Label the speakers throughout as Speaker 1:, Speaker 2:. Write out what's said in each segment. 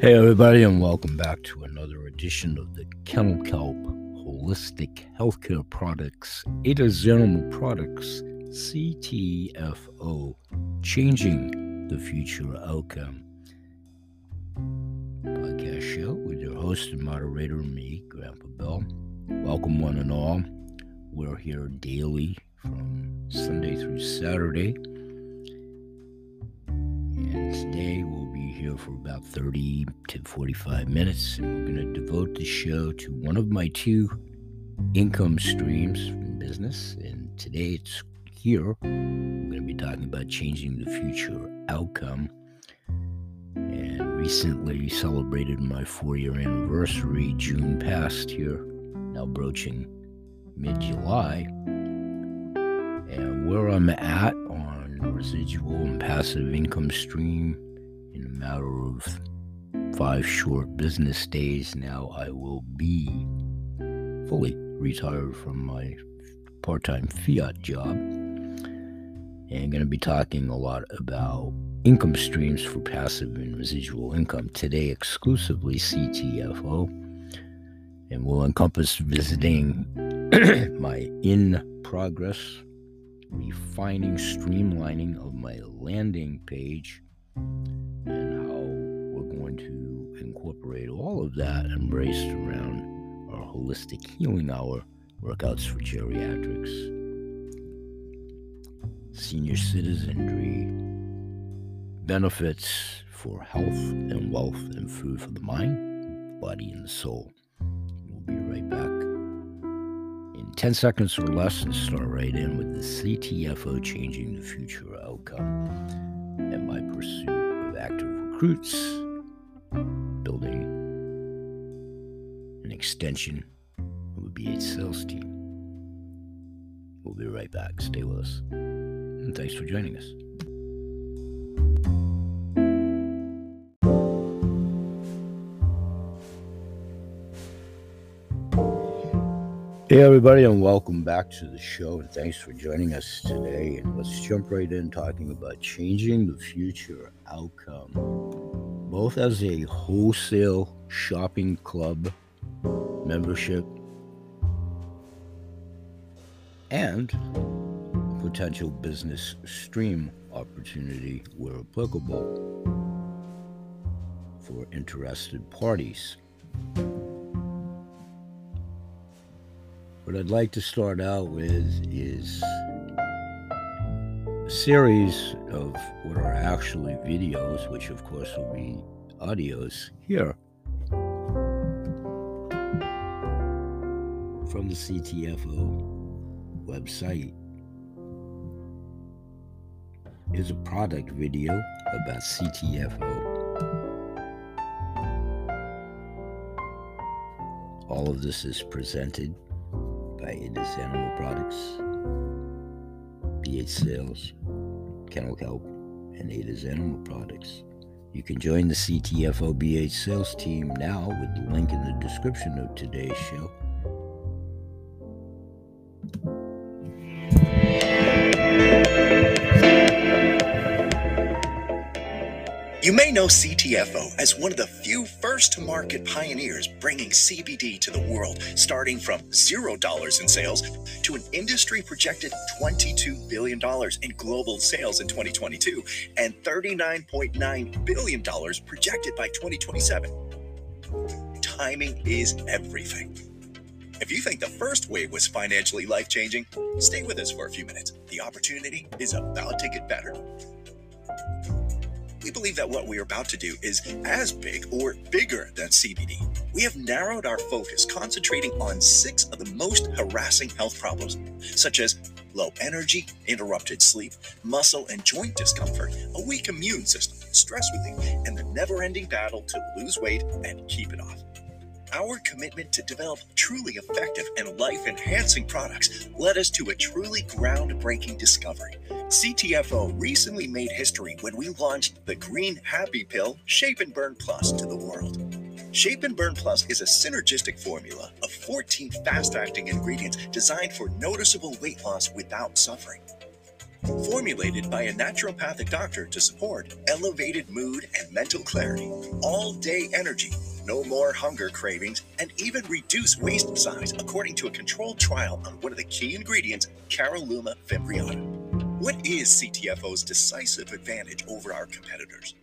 Speaker 1: Hey, everybody, and welcome back to another edition of the Kennel Kelp Holistic Healthcare Products, Ada's Animal Products, CTFO, Changing the Future Outcome. Podcast show with your host and moderator, me, Grandpa Bill. Welcome, one and all. We're here daily from Sunday through Saturday. And today we'll here for about 30 to 45 minutes, and we're going to devote the show to one of my two income streams from business. And today it's here. We're going to be talking about changing the future outcome. And recently celebrated my four year anniversary, June past here, now broaching mid July. And where I'm at on residual and passive income stream matter of five short business days now, I will be fully retired from my part time fiat job. And going to be talking a lot about income streams for passive and residual income. Today, exclusively CTFO, and will encompass visiting my in progress refining, streamlining of my landing page and how we're going to incorporate all of that embraced around our holistic healing hour workouts for geriatrics, senior citizenry, benefits for health and wealth and food for the mind, body, and soul. We'll be right back in 10 seconds or less and start right in with the CTFO changing the future outcome and my pursuit of active recruits, building an extension of a BH sales team. We'll be right back. Stay with us. And thanks for joining us. Hey, everybody, and welcome back to the show. And thanks for joining us today. And let's jump right in talking about changing the future outcome, both as a wholesale shopping club membership and potential business stream opportunity where applicable for interested parties. What I'd like to start out with is a series of what are actually videos, which of course will be audios here from the CTFO website. Is a product video about CTFO. All of this is presented by Ada's Animal Products, BH Sales, Kennel Kelp, and Ada's Animal Products. You can join the CTFO BH sales team now with the link in the description of today's show.
Speaker 2: You may know CTFO as one of the few first to market pioneers bringing CBD to the world, starting from $0 in sales to an industry projected $22 billion in global sales in 2022 and $39.9 billion projected by 2027. Timing is everything. If you think the first wave was financially life changing, stay with us for a few minutes. The opportunity is about to get better. We believe that what we are about to do is as big or bigger than CBD. We have narrowed our focus, concentrating on six of the most harassing health problems, such as low energy, interrupted sleep, muscle and joint discomfort, a weak immune system, stress relief, and the never ending battle to lose weight and keep it off. Our commitment to develop truly effective and life enhancing products led us to a truly groundbreaking discovery. CTFO recently made history when we launched the Green Happy Pill Shape and Burn Plus to the world. Shape and Burn Plus is a synergistic formula of 14 fast acting ingredients designed for noticeable weight loss without suffering. formulated by a naturopathic doctor to support elevated mood and mental clarity, all day energy, no more hunger cravings, and even reduce waist size, according to a controlled trial on one of the key ingredients, Caralluma fimbriata. What is CTFO's decisive advantage over our competitors?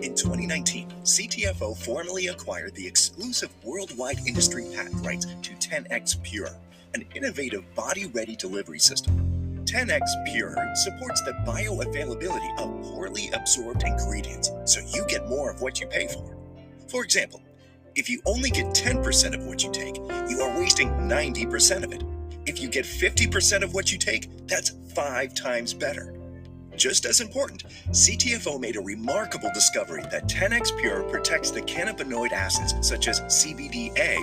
Speaker 2: In 2019, CTFO formally acquired the exclusive worldwide industry patent rights to 10X Pure, an innovative body ready delivery system 10x Pure supports the bioavailability of poorly absorbed ingredients so you get more of what you pay for. For example, if you only get 10% of what you take, you are wasting 90% of it. If you get 50% of what you take, that's five times better. Just as important, CTFO made a remarkable discovery that 10x Pure protects the cannabinoid acids such as CBDA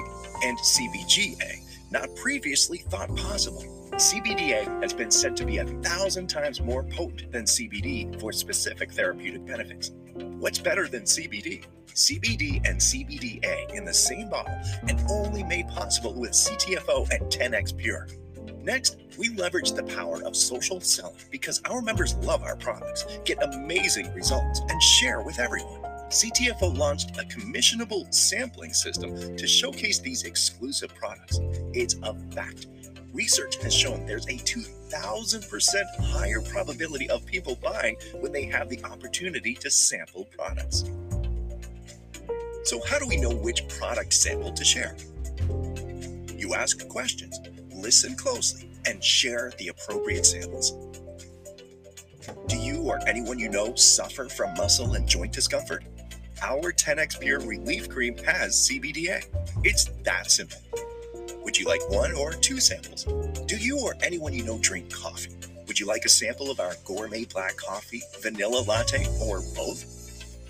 Speaker 2: and CBGA, not previously thought possible. CBDA has been said to be a thousand times more potent than CBD for specific therapeutic benefits. What's better than CBD? CBD and CBDA in the same bottle and only made possible with CTFO and 10x Pure. Next, we leverage the power of social selling because our members love our products, get amazing results, and share with everyone. CTFO launched a commissionable sampling system to showcase these exclusive products. It's a fact research has shown there's a 2000% higher probability of people buying when they have the opportunity to sample products. So, how do we know which product sample to share? You ask questions, listen closely, and share the appropriate samples. Do you or anyone you know suffer from muscle and joint discomfort? Our 10x Pure Relief Cream has CBDA. It's that simple. Would you like one or two samples? Do you or anyone you know drink coffee? Would you like a sample of our gourmet black coffee, vanilla latte, or both?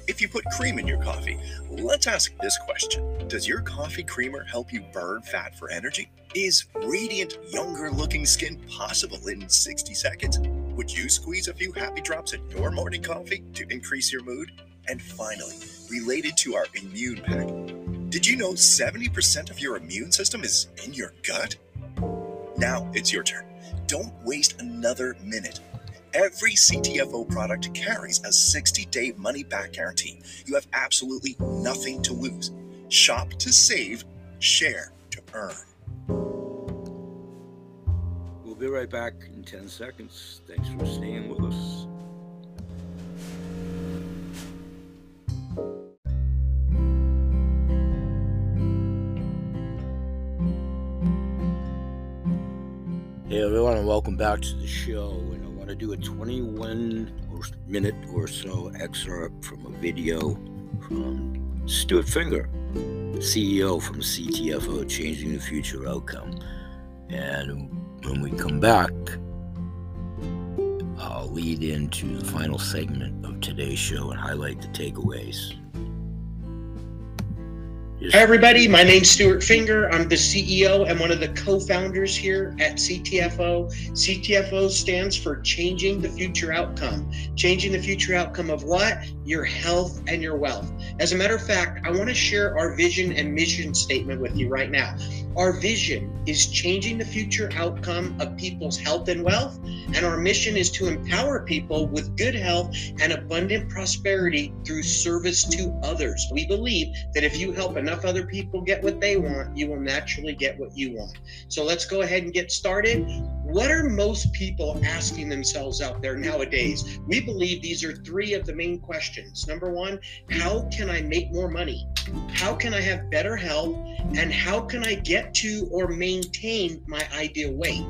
Speaker 2: If you put cream in your coffee, let's ask this question Does your coffee creamer help you burn fat for energy? Is radiant, younger looking skin possible in 60 seconds? Would you squeeze a few happy drops in your morning coffee to increase your mood? And finally, related to our immune pack, did you know 70% of your immune system is in your gut? Now it's your turn. Don't waste another minute. Every CTFO product carries a 60 day money back guarantee. You have absolutely nothing to lose. Shop to save, share to earn.
Speaker 1: We'll be right back in 10 seconds. Thanks for staying with us. Hey everyone, and welcome back to the show. And I want to do a 21 minute or so excerpt from a video from Stuart Finger, CEO from CTFO, Changing the Future Outcome. And when we come back, I'll lead into the final segment of today's show and highlight the takeaways.
Speaker 3: Hi, everybody. My name's Stuart Finger. I'm the CEO and one of the co founders here at CTFO. CTFO stands for Changing the Future Outcome. Changing the future outcome of what? Your health and your wealth. As a matter of fact, I want to share our vision and mission statement with you right now. Our vision is changing the future outcome of people's health and wealth, and our mission is to empower people with good health and abundant prosperity through service to others. We believe that if you help enough other people get what they want, you will naturally get what you want. So let's go ahead and get started. What are most people asking themselves out there nowadays? We believe these are three of the main questions. Number one, how can I make more money? How can I have better health? And how can I get to or maintain my ideal weight?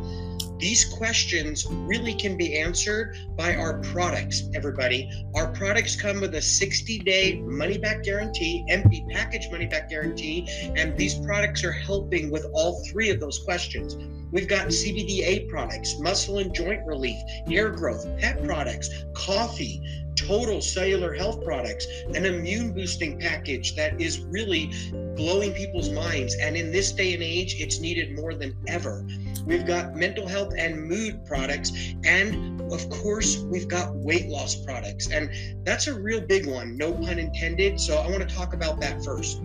Speaker 3: These questions really can be answered by our products, everybody. Our products come with a 60 day money back guarantee, empty package money back guarantee, and these products are helping with all three of those questions. We've got CBDA products, muscle and joint relief, hair growth, pet products, coffee, total cellular health products, an immune boosting package that is really blowing people's minds. And in this day and age, it's needed more than ever. We've got mental health and mood products. And of course, we've got weight loss products. And that's a real big one, no pun intended. So I want to talk about that first.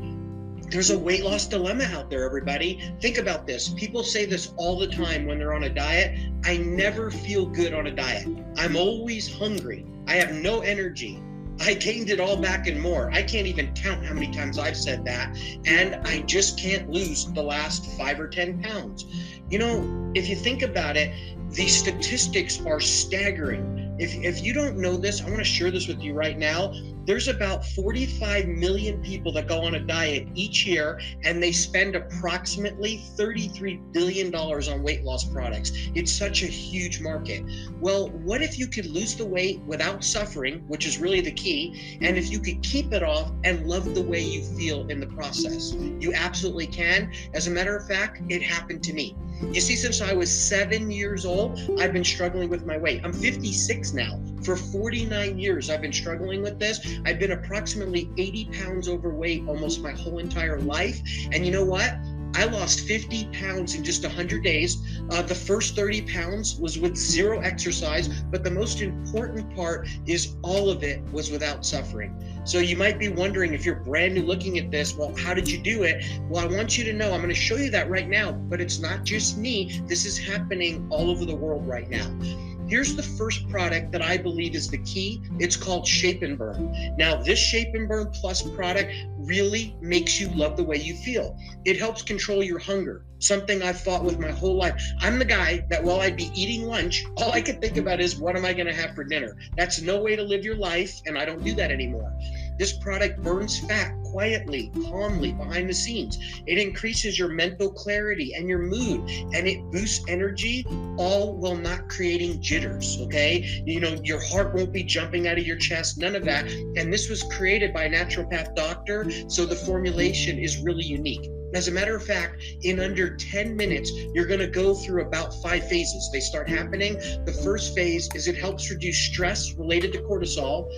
Speaker 3: There's a weight loss dilemma out there, everybody. Think about this. People say this all the time when they're on a diet. I never feel good on a diet. I'm always hungry. I have no energy. I gained it all back and more. I can't even count how many times I've said that. And I just can't lose the last five or 10 pounds. You know, if you think about it, the statistics are staggering. If, if you don't know this, I want to share this with you right now. There's about 45 million people that go on a diet each year, and they spend approximately $33 billion on weight loss products. It's such a huge market. Well, what if you could lose the weight without suffering, which is really the key, and if you could keep it off and love the way you feel in the process? You absolutely can. As a matter of fact, it happened to me. You see, since I was seven years old, I've been struggling with my weight. I'm 56 now. For 49 years, I've been struggling with this. I've been approximately 80 pounds overweight almost my whole entire life. And you know what? I lost 50 pounds in just 100 days. Uh, the first 30 pounds was with zero exercise, but the most important part is all of it was without suffering. So you might be wondering if you're brand new looking at this, well, how did you do it? Well, I want you to know I'm going to show you that right now, but it's not just me. This is happening all over the world right now. Here's the first product that I believe is the key. It's called Shape and Burn. Now, this Shape and Burn Plus product really makes you love the way you feel. It helps control your hunger, something I've fought with my whole life. I'm the guy that while I'd be eating lunch, all I could think about is what am I going to have for dinner? That's no way to live your life, and I don't do that anymore. This product burns fat quietly, calmly behind the scenes. It increases your mental clarity and your mood, and it boosts energy, all while not creating jitters. Okay. You know, your heart won't be jumping out of your chest, none of that. And this was created by a naturopath doctor. So the formulation is really unique. As a matter of fact, in under 10 minutes, you're going to go through about five phases. They start happening. The first phase is it helps reduce stress related to cortisol.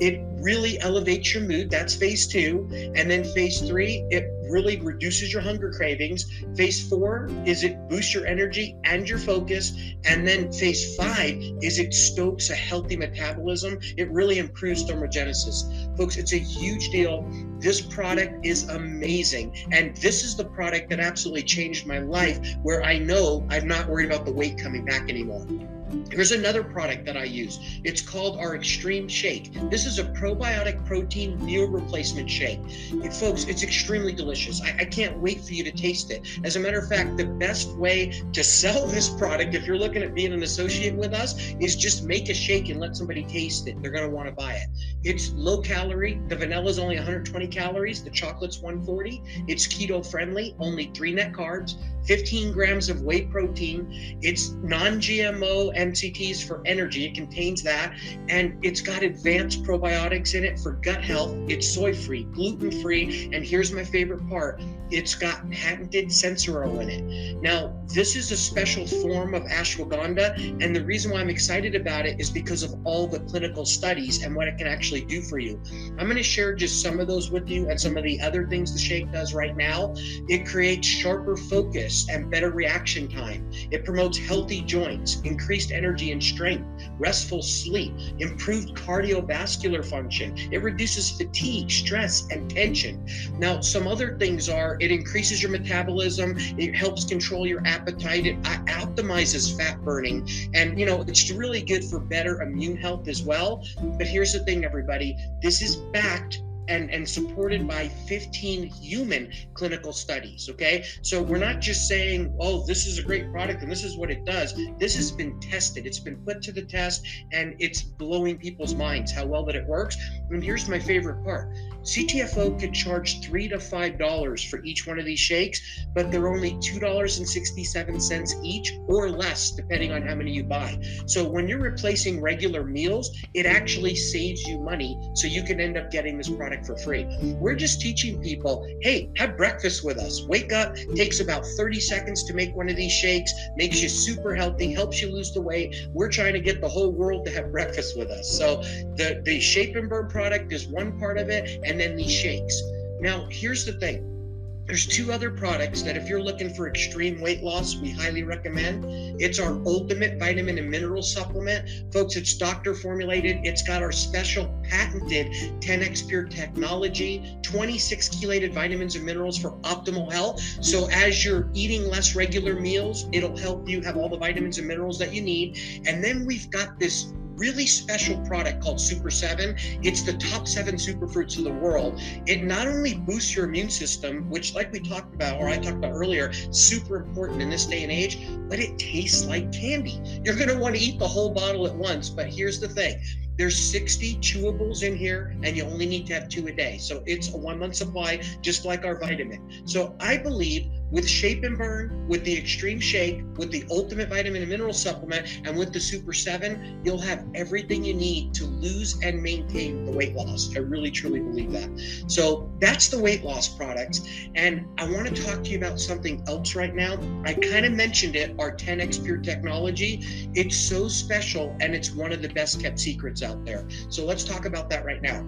Speaker 3: It really elevates your mood. That's phase two. And then phase three, it really reduces your hunger cravings. Phase four is it boosts your energy and your focus. And then phase five is it stokes a healthy metabolism. It really improves thermogenesis. Folks, it's a huge deal. This product is amazing. And this is the product that absolutely changed my life where I know I'm not worried about the weight coming back anymore. Here's another product that I use. It's called our Extreme Shake. This is a probiotic protein meal replacement shake. It, folks, it's extremely delicious. I, I, can't wait for you to taste it. As a matter of fact, the best way to sell this product, if you're looking at being an associate with us, is just make a shake and let somebody taste it. They're going to want to buy it. It's low calorie. The vanilla is only 120 calories. The chocolate's 140. It's keto friendly, only three net carbs. 15 grams of whey protein. It's non GMO MCTs for energy. It contains that. And it's got advanced probiotics in it for gut health. It's soy free, gluten free. And here's my favorite part it's got patented sensoril in it. Now, this is a special form of ashwagandha. And the reason why I'm excited about it is because of all the clinical studies and what it can actually do for you. I'm going to share just some of those with you and some of the other things the shake does right now. It creates sharper focus and better reaction time. It promotes healthy joints, increased energy and strength, restful sleep, improved cardiovascular function. It reduces fatigue, stress, and tension. Now, some other things are it increases your metabolism, it helps control your appetite, it optimizes fat burning, and you know, it's really good for better immune health as well. But here's the thing, everybody this is backed and, and supported by 15 human clinical studies. Okay. So we're not just saying, oh, this is a great product and this is what it does. This has been tested, it's been put to the test, and it's blowing people's minds how well that it works. And here's my favorite part CTFO could charge three to five dollars for each one of these shakes, but they're only two dollars and sixty-seven cents each or less, depending on how many you buy. So when you're replacing regular meals, it actually saves you money, so you can end up getting this product for free. We're just teaching people, hey, have breakfast with us. Wake up, takes about 30 seconds to make one of these shakes, makes you super healthy, helps you lose the weight. We're trying to get the whole world to have breakfast with us. So the the Shape and Burn product is one part of it, and then these shakes. Now, here's the thing there's two other products that, if you're looking for extreme weight loss, we highly recommend. It's our ultimate vitamin and mineral supplement. Folks, it's doctor formulated. It's got our special patented 10x Pure technology, 26 chelated vitamins and minerals for optimal health. So, as you're eating less regular meals, it'll help you have all the vitamins and minerals that you need. And then we've got this really special product called Super 7. It's the top seven superfruits in the world. It not only boosts your immune system, which, like we talked about, or I talked about earlier, super important in this day and age, but it tastes like candy. You're going to want to eat the whole bottle at once. But here's the thing there's 60 chewables in here, and you only need to have two a day. So it's a one month supply, just like our vitamin. So I believe with Shape and Burn, with the Extreme Shake, with the Ultimate Vitamin and Mineral Supplement, and with the Super 7, you'll have everything you need to lose and maintain the weight loss. I really, truly believe that. So that's the weight loss products. And I want to talk to you about something else right now. I kind of mentioned it our 10x Pure technology. It's so special and it's one of the best kept secrets out there. So let's talk about that right now.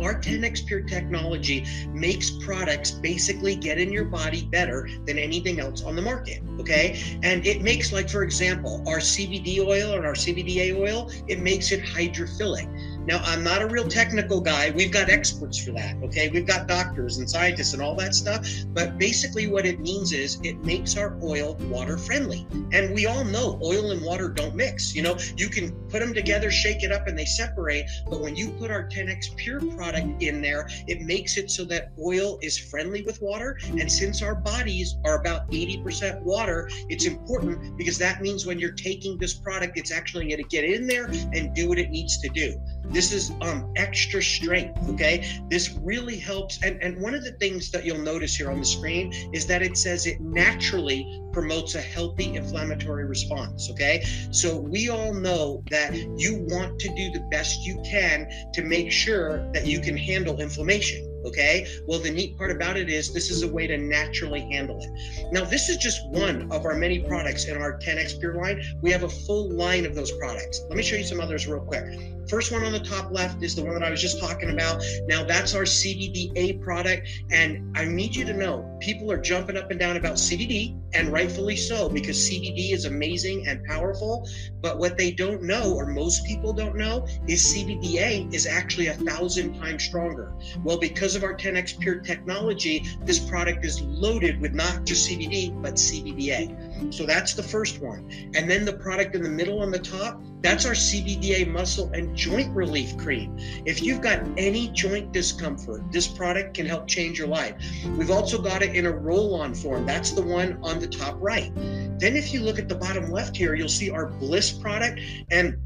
Speaker 3: Our 10x Pure technology makes products basically get in your body better than anything else on the market. Okay. And it makes, like, for example, our CBD oil and our CBDA oil, it makes it hydrophilic. Now, I'm not a real technical guy. We've got experts for that. Okay. We've got doctors and scientists and all that stuff. But basically, what it means is it makes our oil water friendly. And we all know oil and water don't mix. You know, you can put them together, shake it up, and they separate. But when you put our 10x Pure product in there, it makes it so that oil is friendly with water. And since our bodies are about 80% water, it's important because that means when you're taking this product, it's actually going to get in there and do what it needs to do. This is um, extra strength, okay? This really helps. And, and one of the things that you'll notice here on the screen is that it says it naturally promotes a healthy inflammatory response, okay? So we all know that you want to do the best you can to make sure that you can handle inflammation. Okay. Well, the neat part about it is this is a way to naturally handle it. Now, this is just one of our many products in our 10X Pure line. We have a full line of those products. Let me show you some others real quick. First one on the top left is the one that I was just talking about. Now, that's our CBDA product. And I need you to know people are jumping up and down about CBD, and rightfully so, because CBD is amazing and powerful. But what they don't know, or most people don't know, is CBDA is actually a thousand times stronger. Well, because of our 10x Pure technology, this product is loaded with not just CBD, but CBDA. So that's the first one. And then the product in the middle on the top, that's our CBDA muscle and joint relief cream. If you've got any joint discomfort, this product can help change your life. We've also got it in a roll on form. That's the one on the top right. Then, if you look at the bottom left here, you'll see our Bliss product. And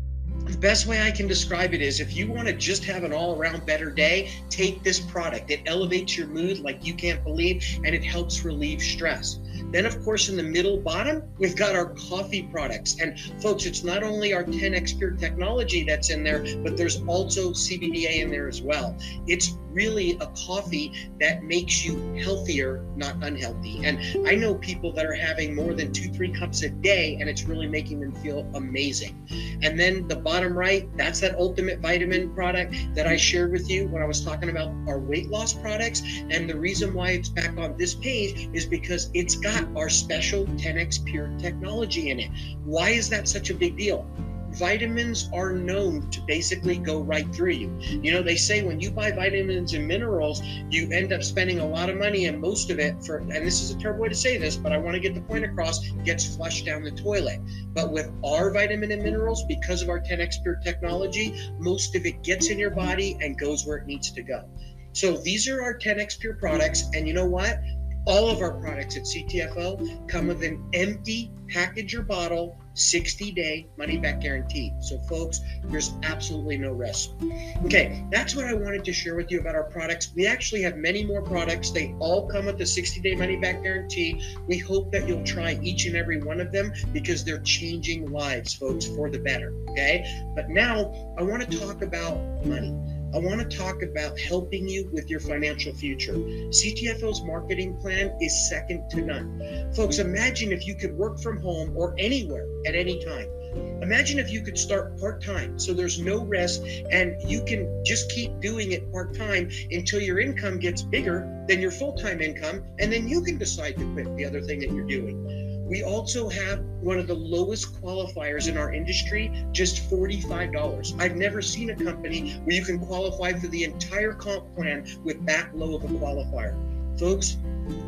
Speaker 3: the best way I can describe it is if you want to just have an all around better day, take this product. It elevates your mood like you can't believe, and it helps relieve stress. Then, of course, in the middle bottom, we've got our coffee products. And folks, it's not only our 10x Pure technology that's in there, but there's also CBDA in there as well. It's really a coffee that makes you healthier, not unhealthy. And I know people that are having more than two, three cups a day, and it's really making them feel amazing. And then the bottom right, that's that ultimate vitamin product that I shared with you when I was talking about our weight loss products. And the reason why it's back on this page is because it's got our special 10x Pure technology in it. Why is that such a big deal? Vitamins are known to basically go right through you. You know, they say when you buy vitamins and minerals, you end up spending a lot of money, and most of it for, and this is a terrible way to say this, but I want to get the point across, gets flushed down the toilet. But with our vitamin and minerals, because of our 10x Pure technology, most of it gets in your body and goes where it needs to go. So these are our 10x Pure products, and you know what? All of our products at CTFO come with an empty package or bottle 60 day money back guarantee. So, folks, there's absolutely no risk. Okay, that's what I wanted to share with you about our products. We actually have many more products. They all come with the 60 day money back guarantee. We hope that you'll try each and every one of them because they're changing lives, folks, for the better. Okay, but now I want to talk about money. I want to talk about helping you with your financial future. CTFO's marketing plan is second to none. Folks, imagine if you could work from home or anywhere at any time. Imagine if you could start part time so there's no rest and you can just keep doing it part time until your income gets bigger than your full time income, and then you can decide to quit the other thing that you're doing. We also have one of the lowest qualifiers in our industry, just $45. I've never seen a company where you can qualify for the entire comp plan with that low of a qualifier. Folks,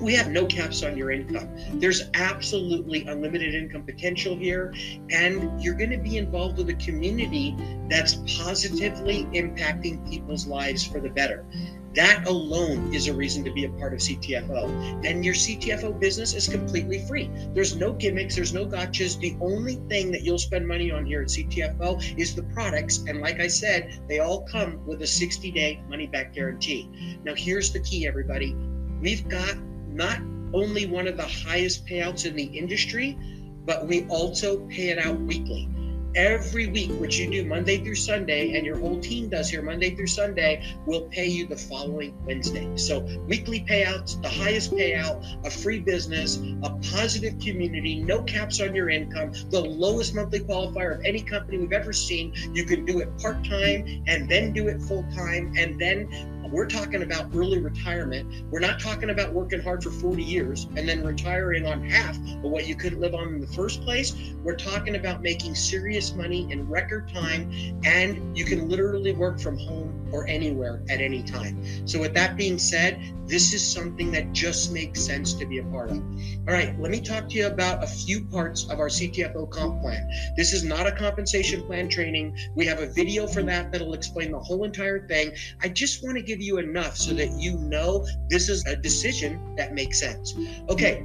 Speaker 3: we have no caps on your income. There's absolutely unlimited income potential here, and you're going to be involved with a community that's positively impacting people's lives for the better. That alone is a reason to be a part of CTFO. And your CTFO business is completely free. There's no gimmicks, there's no gotchas. The only thing that you'll spend money on here at CTFO is the products. And like I said, they all come with a 60 day money back guarantee. Now, here's the key, everybody. We've got not only one of the highest payouts in the industry, but we also pay it out weekly. Every week, which you do Monday through Sunday, and your whole team does here Monday through Sunday, will pay you the following Wednesday. So, weekly payouts, the highest payout, a free business, a positive community, no caps on your income, the lowest monthly qualifier of any company we've ever seen. You can do it part time and then do it full time, and then we're talking about early retirement. We're not talking about working hard for 40 years and then retiring on half of what you couldn't live on in the first place. We're talking about making serious money in record time, and you can literally work from home or anywhere at any time. So, with that being said, this is something that just makes sense to be a part of. All right, let me talk to you about a few parts of our CTFO comp plan. This is not a compensation plan training. We have a video for that that'll explain the whole entire thing. I just want to give you enough so that you know this is a decision that makes sense. Okay,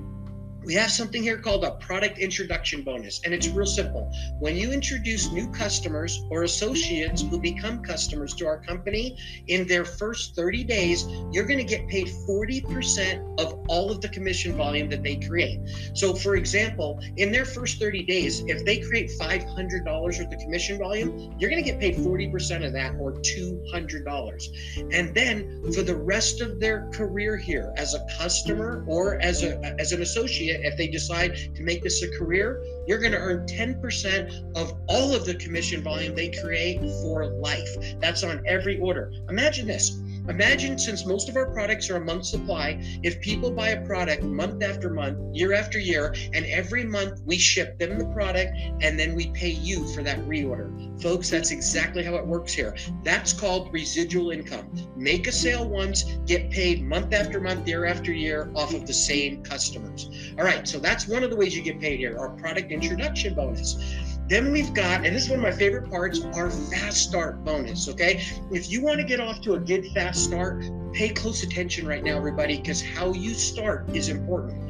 Speaker 3: we have something here called a product introduction bonus, and it's real simple. When you introduce new customers or associates who become customers to our company in their first 30 days, you're going to get paid 40% of all of the commission volume that they create. So, for example, in their first 30 days, if they create $500 worth of commission volume, you're going to get paid 40% of that or $200. And then for the rest of their career here as a customer or as a as an associate, if they decide to make this a career, you're going to earn 10% of all of the commission volume they create for life. That's on every order. Imagine this Imagine since most of our products are a month supply, if people buy a product month after month, year after year, and every month we ship them the product and then we pay you for that reorder. Folks, that's exactly how it works here. That's called residual income. Make a sale once, get paid month after month, year after year off of the same customers. All right, so that's one of the ways you get paid here, our product introduction bonus. Then we've got, and this is one of my favorite parts, our fast start bonus. Okay. If you want to get off to a good fast start, pay close attention right now, everybody, because how you start is important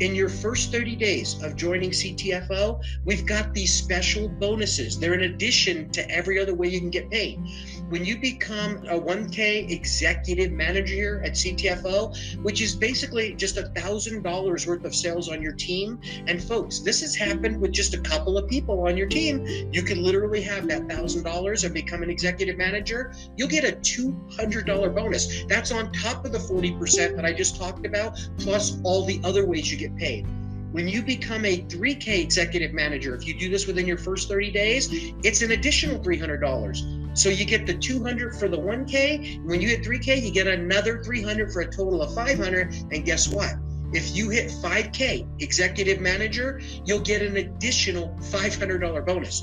Speaker 3: in your first 30 days of joining CTFO, we've got these special bonuses. They're in addition to every other way you can get paid. When you become a 1K executive manager here at CTFO, which is basically just a thousand dollars worth of sales on your team, and folks, this has happened with just a couple of people on your team. You can literally have that thousand dollars and become an executive manager. You'll get a $200 bonus. That's on top of the 40% that I just talked about, plus all the other ways you get paid. When you become a 3K executive manager, if you do this within your first 30 days, it's an additional $300. So you get the 200 for the 1K. When you hit 3K, you get another 300 for a total of 500. And guess what? If you hit 5K executive manager, you'll get an additional $500 bonus.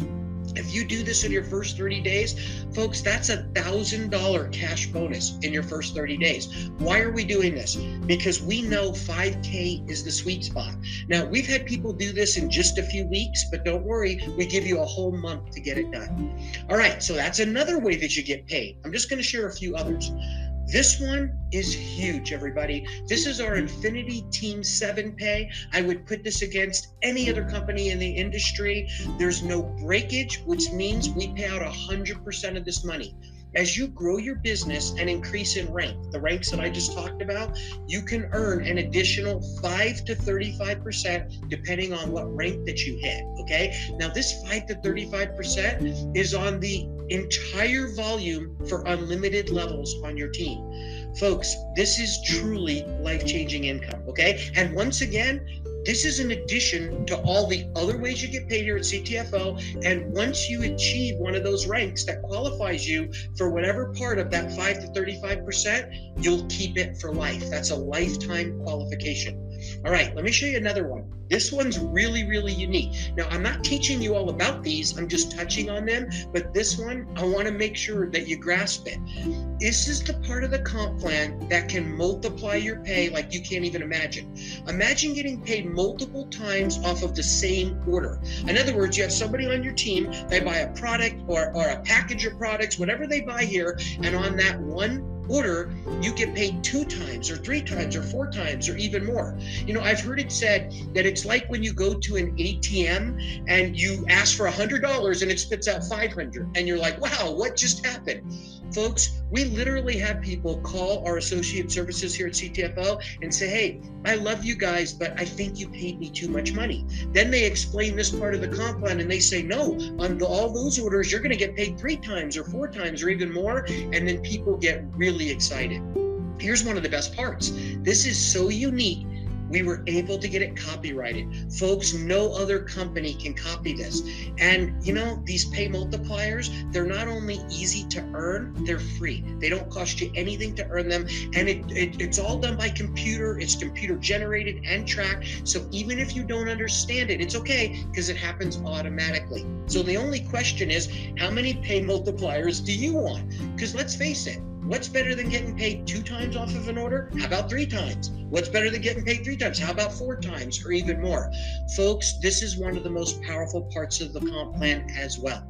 Speaker 3: If you do this in your first 30 days, folks, that's a thousand dollar cash bonus in your first 30 days. Why are we doing this? Because we know 5K is the sweet spot. Now, we've had people do this in just a few weeks, but don't worry, we give you a whole month to get it done. All right, so that's another way that you get paid. I'm just going to share a few others. This one is huge, everybody. This is our Infinity Team 7 pay. I would put this against any other company in the industry. There's no breakage, which means we pay out 100% of this money as you grow your business and increase in rank, the ranks that I just talked about, you can earn an additional 5 to 35% depending on what rank that you hit. Okay. Now, this 5 to 35% is on the entire volume for unlimited levels on your team. Folks, this is truly life changing income. Okay. And once again, this is an addition to all the other ways you get paid here at CTFO. And once you achieve one of those ranks that qualifies you for whatever part of that 5 to 35%, you'll keep it for life. That's a lifetime qualification. All right, let me show you another one. This one's really, really unique. Now, I'm not teaching you all about these, I'm just touching on them, but this one, I want to make sure that you grasp it. This is the part of the comp plan that can multiply your pay like you can't even imagine. Imagine getting paid multiple times off of the same order. In other words, you have somebody on your team, they buy a product or, or a package of products, whatever they buy here, and on that one order, you get paid two times or three times or four times or even more. You know, I've heard it said that it's like when you go to an ATM and you ask for a hundred dollars and it spits out 500 and you're like, wow, what just happened? Folks, we literally have people call our associate services here at CTFO and say, Hey, I love you guys, but I think you paid me too much money. Then they explain this part of the comp plan and they say, No, on the, all those orders, you're going to get paid three times or four times or even more. And then people get really excited. Here's one of the best parts this is so unique we were able to get it copyrighted. Folks, no other company can copy this. And you know, these pay multipliers, they're not only easy to earn, they're free. They don't cost you anything to earn them. And it, it, it's all done by computer, it's computer generated and tracked. So even if you don't understand it, it's okay because it happens automatically. So the only question is, how many pay multipliers do you want? Because let's face it, What's better than getting paid two times off of an order? How about three times? What's better than getting paid three times? How about four times or even more? Folks, this is one of the most powerful parts of the comp plan as well.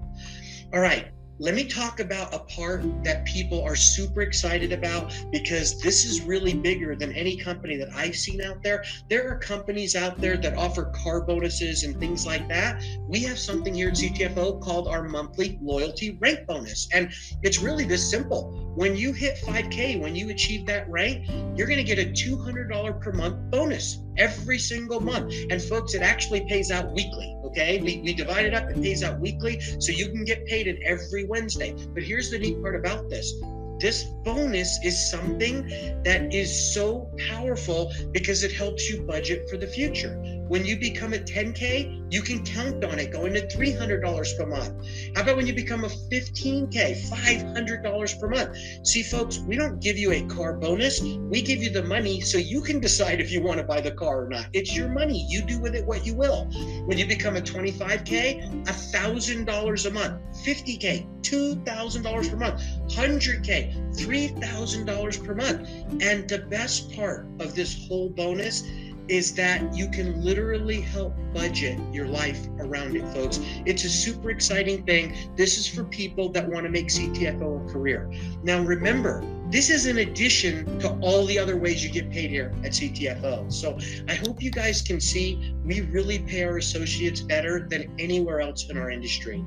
Speaker 3: All right, let me talk about a part that people are super excited about because this is really bigger than any company that I've seen out there. There are companies out there that offer car bonuses and things like that. We have something here at CTFO called our monthly loyalty rank bonus. And it's really this simple. When you hit 5K, when you achieve that rank, you're going to get a $200 per month bonus every single month. And folks, it actually pays out weekly. Okay. We, we divide it up, it pays out weekly. So you can get paid it every Wednesday. But here's the neat part about this this bonus is something that is so powerful because it helps you budget for the future. When you become a 10K, you can count on it going to $300 per month. How about when you become a 15K, $500 per month? See, folks, we don't give you a car bonus. We give you the money so you can decide if you want to buy the car or not. It's your money. You do with it what you will. When you become a 25K, $1,000 a month, 50K, $2,000 per month, 100K, $3,000 per month. And the best part of this whole bonus is that you can literally help budget your life around it, folks. It's a super exciting thing. This is for people that want to make CTFO a career. Now, remember, this is in addition to all the other ways you get paid here at CTFO. So I hope you guys can see we really pay our associates better than anywhere else in our industry.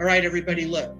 Speaker 3: All right, everybody, look,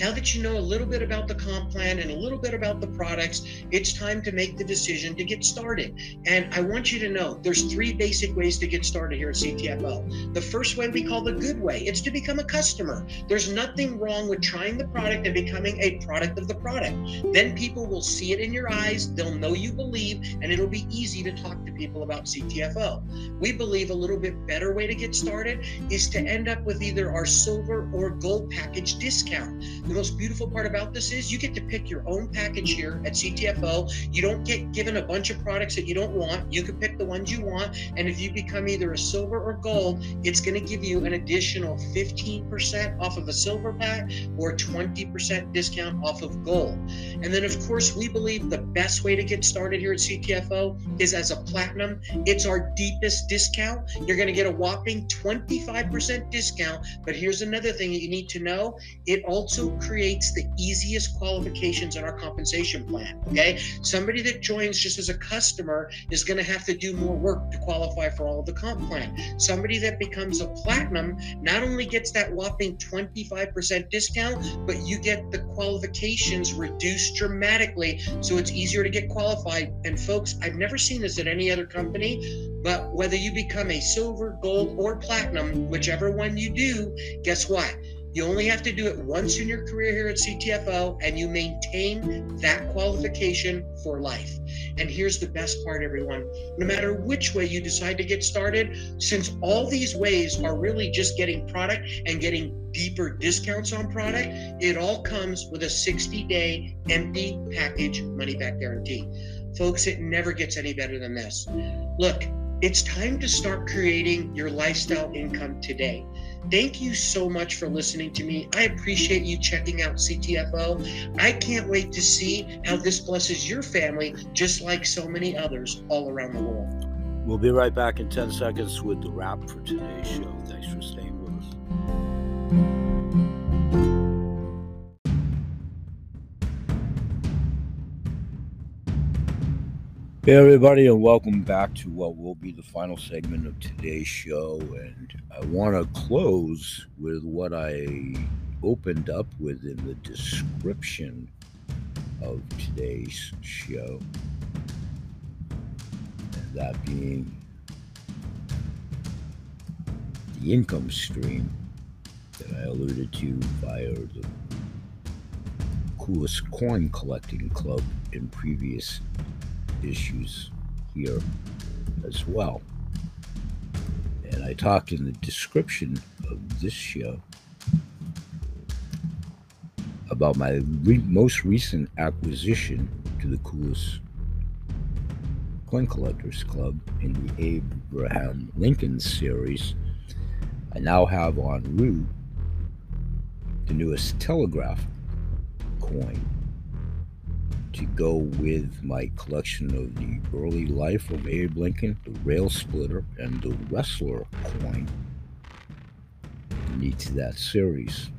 Speaker 3: now that you know a little bit about the comp plan and a little bit about the products, it's time to make the decision to get started. And I want you to know there's three basic ways to get started here at CTFO. The first way we call the good way, it's to become a customer. There's nothing wrong with trying the product and becoming a product of the product. Then people will see it in your eyes, they'll know you believe, and it'll be easy to talk to people about CTFO. We believe a little bit better way to get started is to end up with either our silver or gold package discount. The most beautiful part about this is you get to pick your own package here at CTFO. You don't get given a bunch of products that you don't want. You can pick the ones you want. And if you become either a silver or gold, it's going to give you an additional 15% off of a silver pack or 20% discount off of gold. And then, of course, we believe the best way to get started here at CTFO is as a platinum. It's our deepest discount. You're going to get a whopping 25% discount. But here's another thing that you need to know it also creates the easiest qualifications in our compensation plan. Okay. Somebody that joins just as a customer is going to have to do more work to qualify for all of the comp plan. Somebody that becomes a platinum not only gets that whopping 25% discount, but you get the qualifications reduced dramatically. So it's easier to get qualified. And folks, I've never seen this at any other company, but whether you become a silver, gold, or platinum, whichever one you do, guess what? You only have to do it once in your career here at CTFO, and you maintain that qualification for life. And here's the best part, everyone no matter which way you decide to get started, since all these ways are really just getting product and getting deeper discounts on product, it all comes with a 60 day empty package money back guarantee. Folks, it never gets any better than this. Look, It's time to start creating your lifestyle income today. Thank you so much for listening to me. I appreciate you checking out CTFO. I can't wait to see how this blesses your family, just like so many others all around the world.
Speaker 1: We'll be right back in 10 seconds with the wrap for today's show. Hey, everybody, and welcome back to what will be the final segment of today's show. And I want to close with what I opened up with in the description of today's show And that being the income stream that I alluded to via the coolest coin collecting club in previous issues here as well. And I talked in the description of this show about my re- most recent acquisition to the coolest Coin Collectors Club in the Abraham Lincoln series, I now have en route the newest Telegraph coin to go with my collection of the early life of Abe Lincoln, the Rail Splitter, and the Wrestler coin. Need to that series.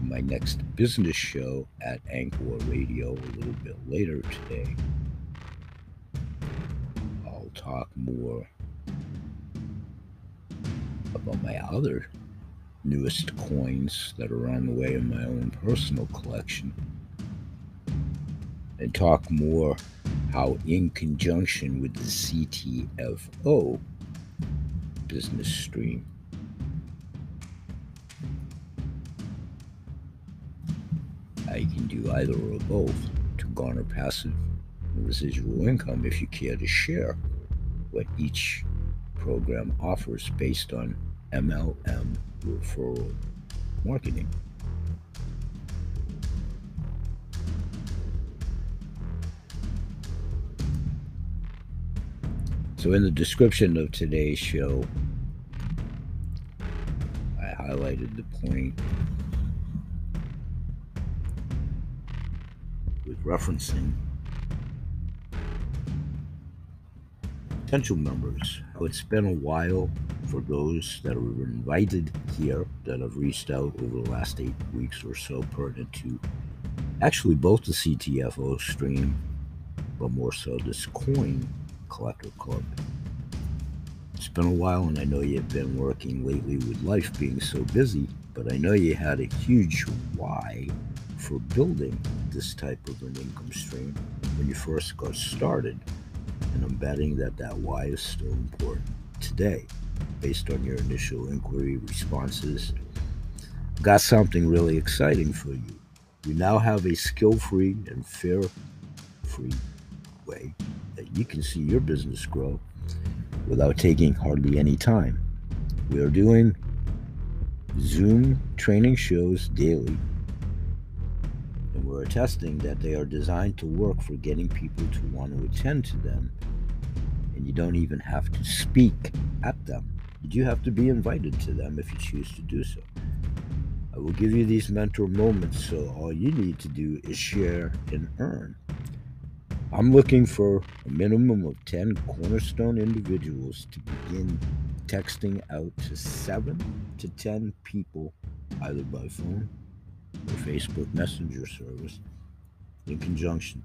Speaker 1: In my next business show at Anchor Radio a little bit later today I'll talk more about my other newest coins that are on the way in my own personal collection and talk more how in conjunction with the CTFO business stream I can do either or both to garner passive residual income if you care to share what each program offers based on MLM referral marketing. So, in the description of today's show, I highlighted the point with referencing potential members. It's been a while for those that were invited here that have reached out over the last eight weeks or so pertinent to actually both the CTFO stream, but more so this coin collector club. It's been a while, and I know you've been working lately with life being so busy, but I know you had a huge why for building this type of an income stream when you first got started. And I'm betting that that why is still important today, based on your initial inquiry responses. Got something really exciting for you. You now have a skill free and fear free way you can see your business grow without taking hardly any time. We are doing Zoom training shows daily and we're attesting that they are designed to work for getting people to want to attend to them. And you don't even have to speak at them. You do have to be invited to them if you choose to do so. I will give you these mentor moments, so all you need to do is share and earn. I'm looking for a minimum of 10 cornerstone individuals to begin texting out to 7 to 10 people, either by phone or Facebook Messenger service in conjunction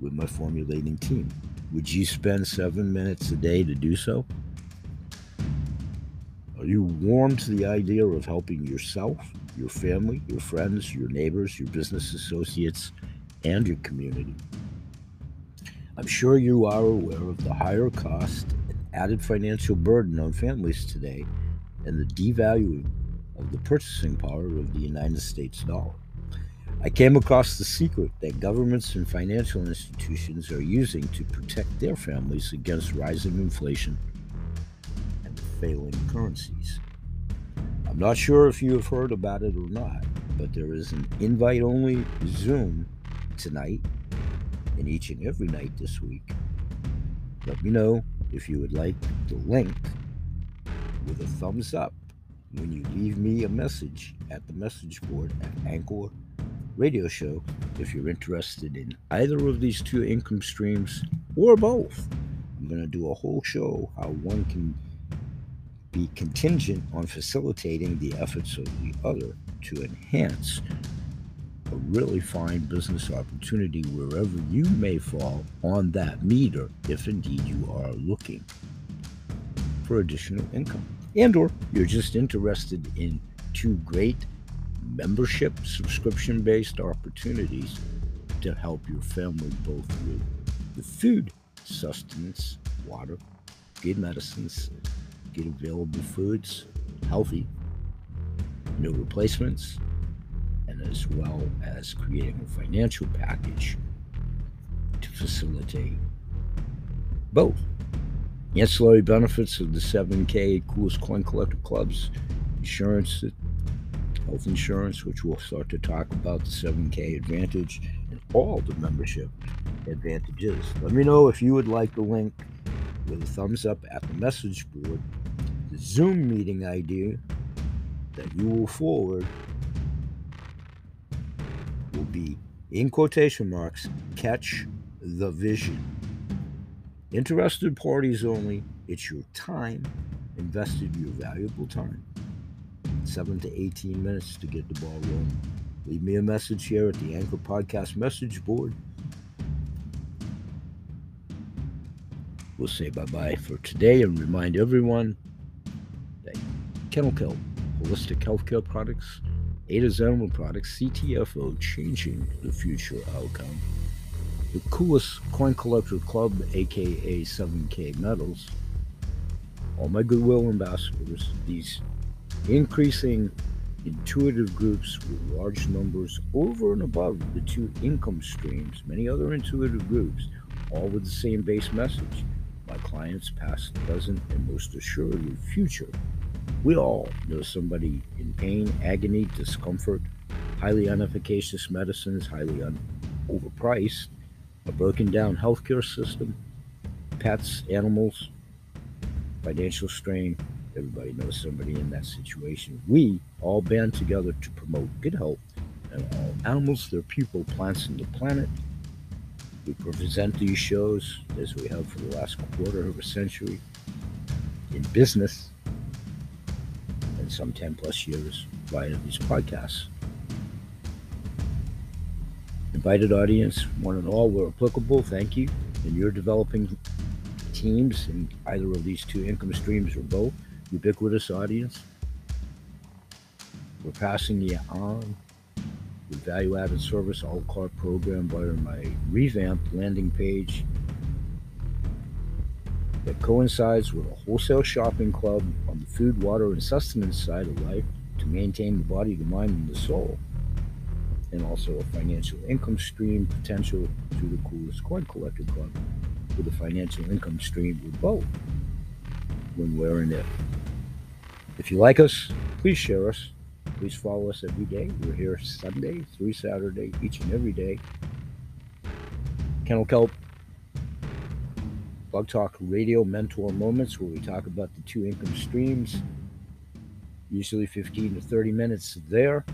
Speaker 1: with my formulating team. Would you spend seven minutes a day to do so? Are you warm to the idea of helping yourself, your family, your friends, your neighbors, your business associates, and your community? I'm sure you are aware of the higher cost and added financial burden on families today and the devaluing of the purchasing power of the United States dollar. I came across the secret that governments and financial institutions are using to protect their families against rising inflation and failing currencies. I'm not sure if you have heard about it or not, but there is an invite only Zoom tonight and each and every night this week. Let me know if you would like the link with a thumbs up when you leave me a message at the message board at Anchor Radio Show if you're interested in either of these two income streams or both. I'm going to do a whole show how one can be contingent on facilitating the efforts of the other to enhance a really fine business opportunity wherever you may fall on that meter if indeed you are looking for additional income. And or you're just interested in two great membership subscription based opportunities to help your family both with the food sustenance water good medicines good available foods healthy no replacements and as well as creating a financial package to facilitate both ancillary benefits of the 7K coolest coin collector clubs, insurance, health insurance, which we'll start to talk about, the 7K advantage, and all the membership advantages. Let me know if you would like the link with a thumbs up at the message board, the Zoom meeting idea that you will forward be in quotation marks catch the vision Interested parties only. It's your time, invested your valuable time. Seven to 18 minutes to get the ball rolling. Leave me a message here at the Anchor Podcast message board. We'll say bye bye for today and remind everyone that Kennel Kelp, Holistic Healthcare Products, Ada's Animal Products, CTFO, changing the future outcome the coolest coin collector club, aka 7K Metals, all my goodwill ambassadors, these increasing intuitive groups with large numbers over and above the two income streams, many other intuitive groups, all with the same base message. My clients, past, present, and most assuredly future. We all know somebody in pain, agony, discomfort, highly inefficacious medicines, highly un- overpriced, a broken down healthcare system, pets, animals, financial strain. Everybody knows somebody in that situation. We all band together to promote good health and all animals, their people, plants, and the planet. We present these shows as we have for the last quarter of a century in business some 10 plus years via these podcasts invited audience, one and all, were applicable. Thank you. And you're developing teams in either of these two income streams or both. Ubiquitous audience. We're passing you on the value added service a la carte program via my revamped landing page that coincides with a wholesale shopping club on the food, water, and sustenance side of life to maintain the body, the mind, and the soul and also a financial income stream potential through the Coolest Coin Collector Club with a financial income stream with both when, where, and if. If you like us, please share us. Please follow us every day. We're here Sunday through Saturday, each and every day. Kennel Kelp Blog Talk Radio Mentor Moments, where we talk about the two income streams, usually 15 to 30 minutes there.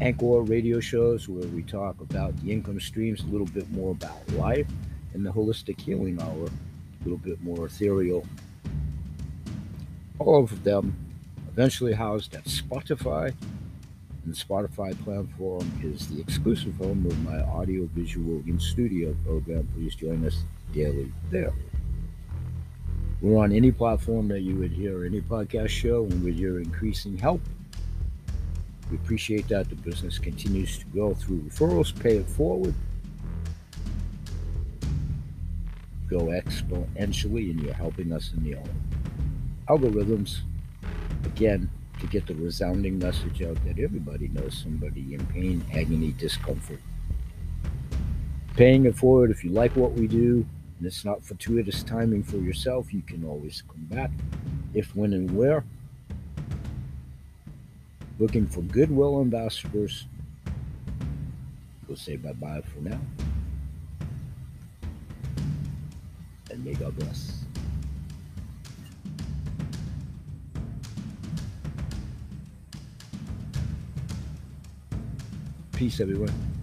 Speaker 1: Anchor radio shows where we talk about the income streams, a little bit more about life, and the holistic healing hour, a little bit more ethereal. All of them eventually housed at Spotify. And Spotify platform is the exclusive home of my audio visual in studio program. Please join us daily there. We're on any platform that you would hear any podcast show, and with your increasing help, we appreciate that the business continues to go through referrals, pay it forward, go exponentially, and you're helping us in the algorithms. Again, to get the resounding message out that everybody knows somebody in pain, agony, discomfort. Paying it forward if you like what we do, and it's not fortuitous timing for yourself, you can always come back if, when, and where looking for goodwill ambassadors. We'll say bye bye for now. And may God bless. Peace, everyone.